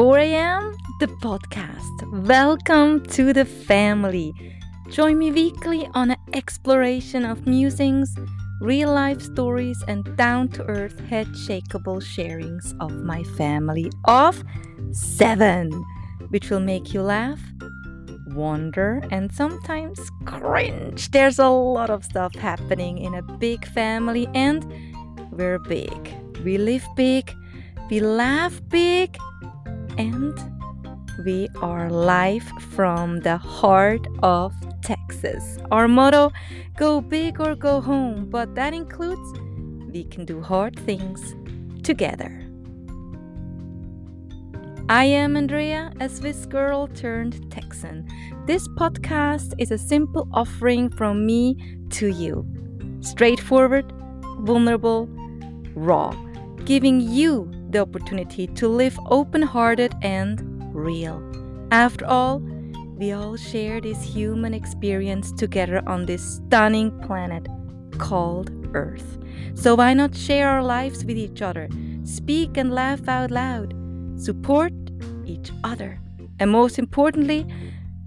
4 a.m., the podcast. Welcome to the family. Join me weekly on an exploration of musings, real life stories, and down to earth, head shakeable sharings of my family of seven, which will make you laugh, wonder, and sometimes cringe. There's a lot of stuff happening in a big family, and we're big. We live big, we laugh big, we are live from the heart of Texas. Our motto go big or go home, but that includes we can do hard things together. I am Andrea, a Swiss girl turned Texan. This podcast is a simple offering from me to you. Straightforward, vulnerable, raw, giving you the opportunity to live open hearted and real. After all, we all share this human experience together on this stunning planet called Earth. So why not share our lives with each other, speak and laugh out loud, support each other, and most importantly,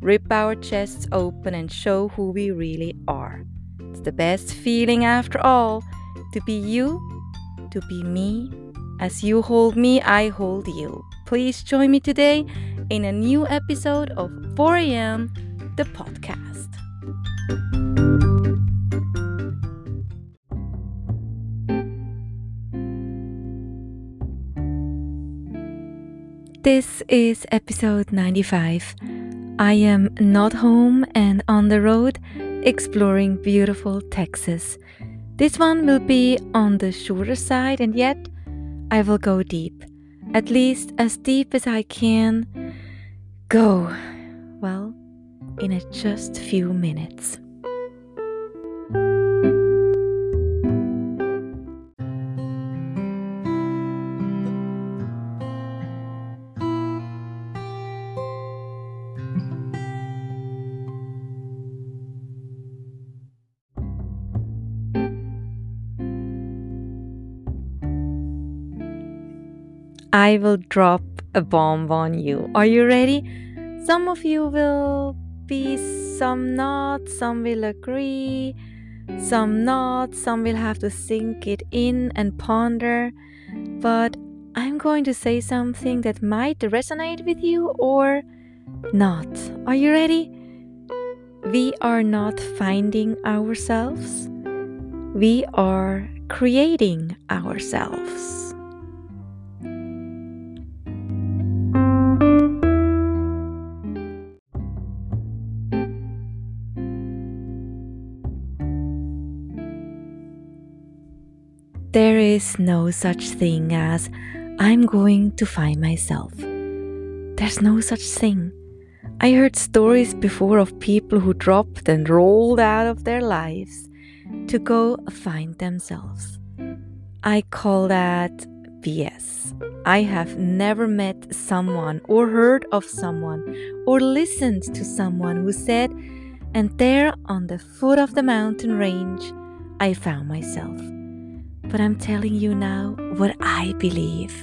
rip our chests open and show who we really are. It's the best feeling after all to be you, to be me. As you hold me, I hold you. Please join me today in a new episode of 4 a.m. the podcast. This is episode 95. I am not home and on the road exploring beautiful Texas. This one will be on the shorter side, and yet I will go deep, at least as deep as I can go. Well, in a just few minutes. I will drop a bomb on you. Are you ready? Some of you will be, some not, some will agree, some not, some will have to sink it in and ponder. But I'm going to say something that might resonate with you or not. Are you ready? We are not finding ourselves, we are creating ourselves. Is no such thing as I'm going to find myself. There's no such thing. I heard stories before of people who dropped and rolled out of their lives to go find themselves. I call that BS. I have never met someone or heard of someone or listened to someone who said, and there on the foot of the mountain range, I found myself but I'm telling you now what I believe.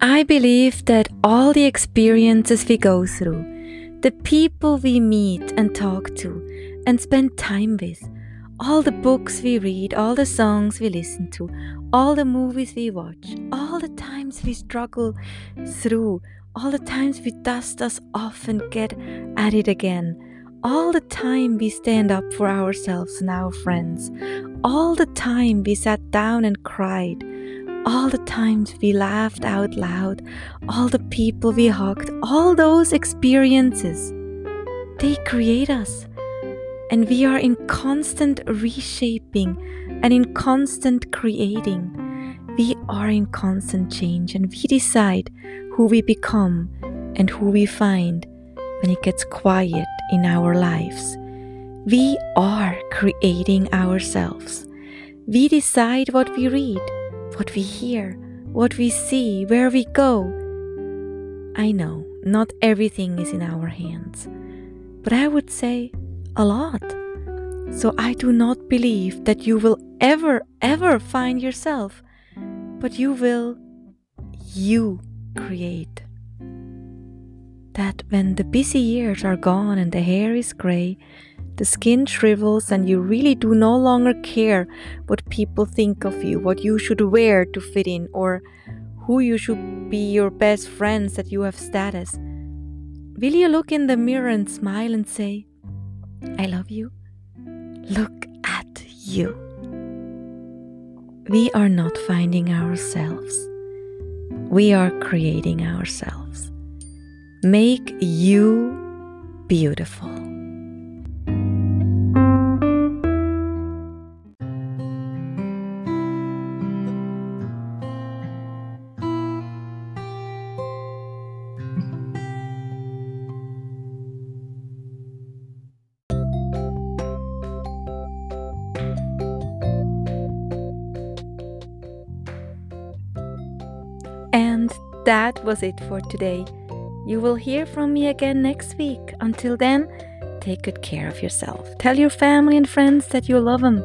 I believe that all the experiences we go through, the people we meet and talk to and spend time with, all the books we read, all the songs we listen to, all the movies we watch, all the times we struggle through, all the times we dust us off and get at it again, all the time we stand up for ourselves and our friends, all the time we sat down and cried, all the times we laughed out loud, all the people we hugged, all those experiences, they create us. And we are in constant reshaping and in constant creating. We are in constant change and we decide who we become and who we find when it gets quiet in our lives. We are creating ourselves. We decide what we read, what we hear, what we see, where we go. I know not everything is in our hands, but I would say a lot. So I do not believe that you will ever, ever find yourself, but you will, you create. That when the busy years are gone and the hair is gray, the skin shrivels, and you really do no longer care what people think of you, what you should wear to fit in, or who you should be your best friends that you have status. Will you look in the mirror and smile and say, I love you? Look at you. We are not finding ourselves, we are creating ourselves. Make you beautiful. And that was it for today. You will hear from me again next week. Until then, take good care of yourself. Tell your family and friends that you love them.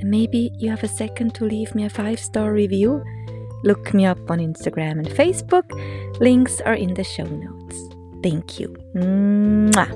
And maybe you have a second to leave me a five star review. Look me up on Instagram and Facebook. Links are in the show notes. Thank you. Mwah.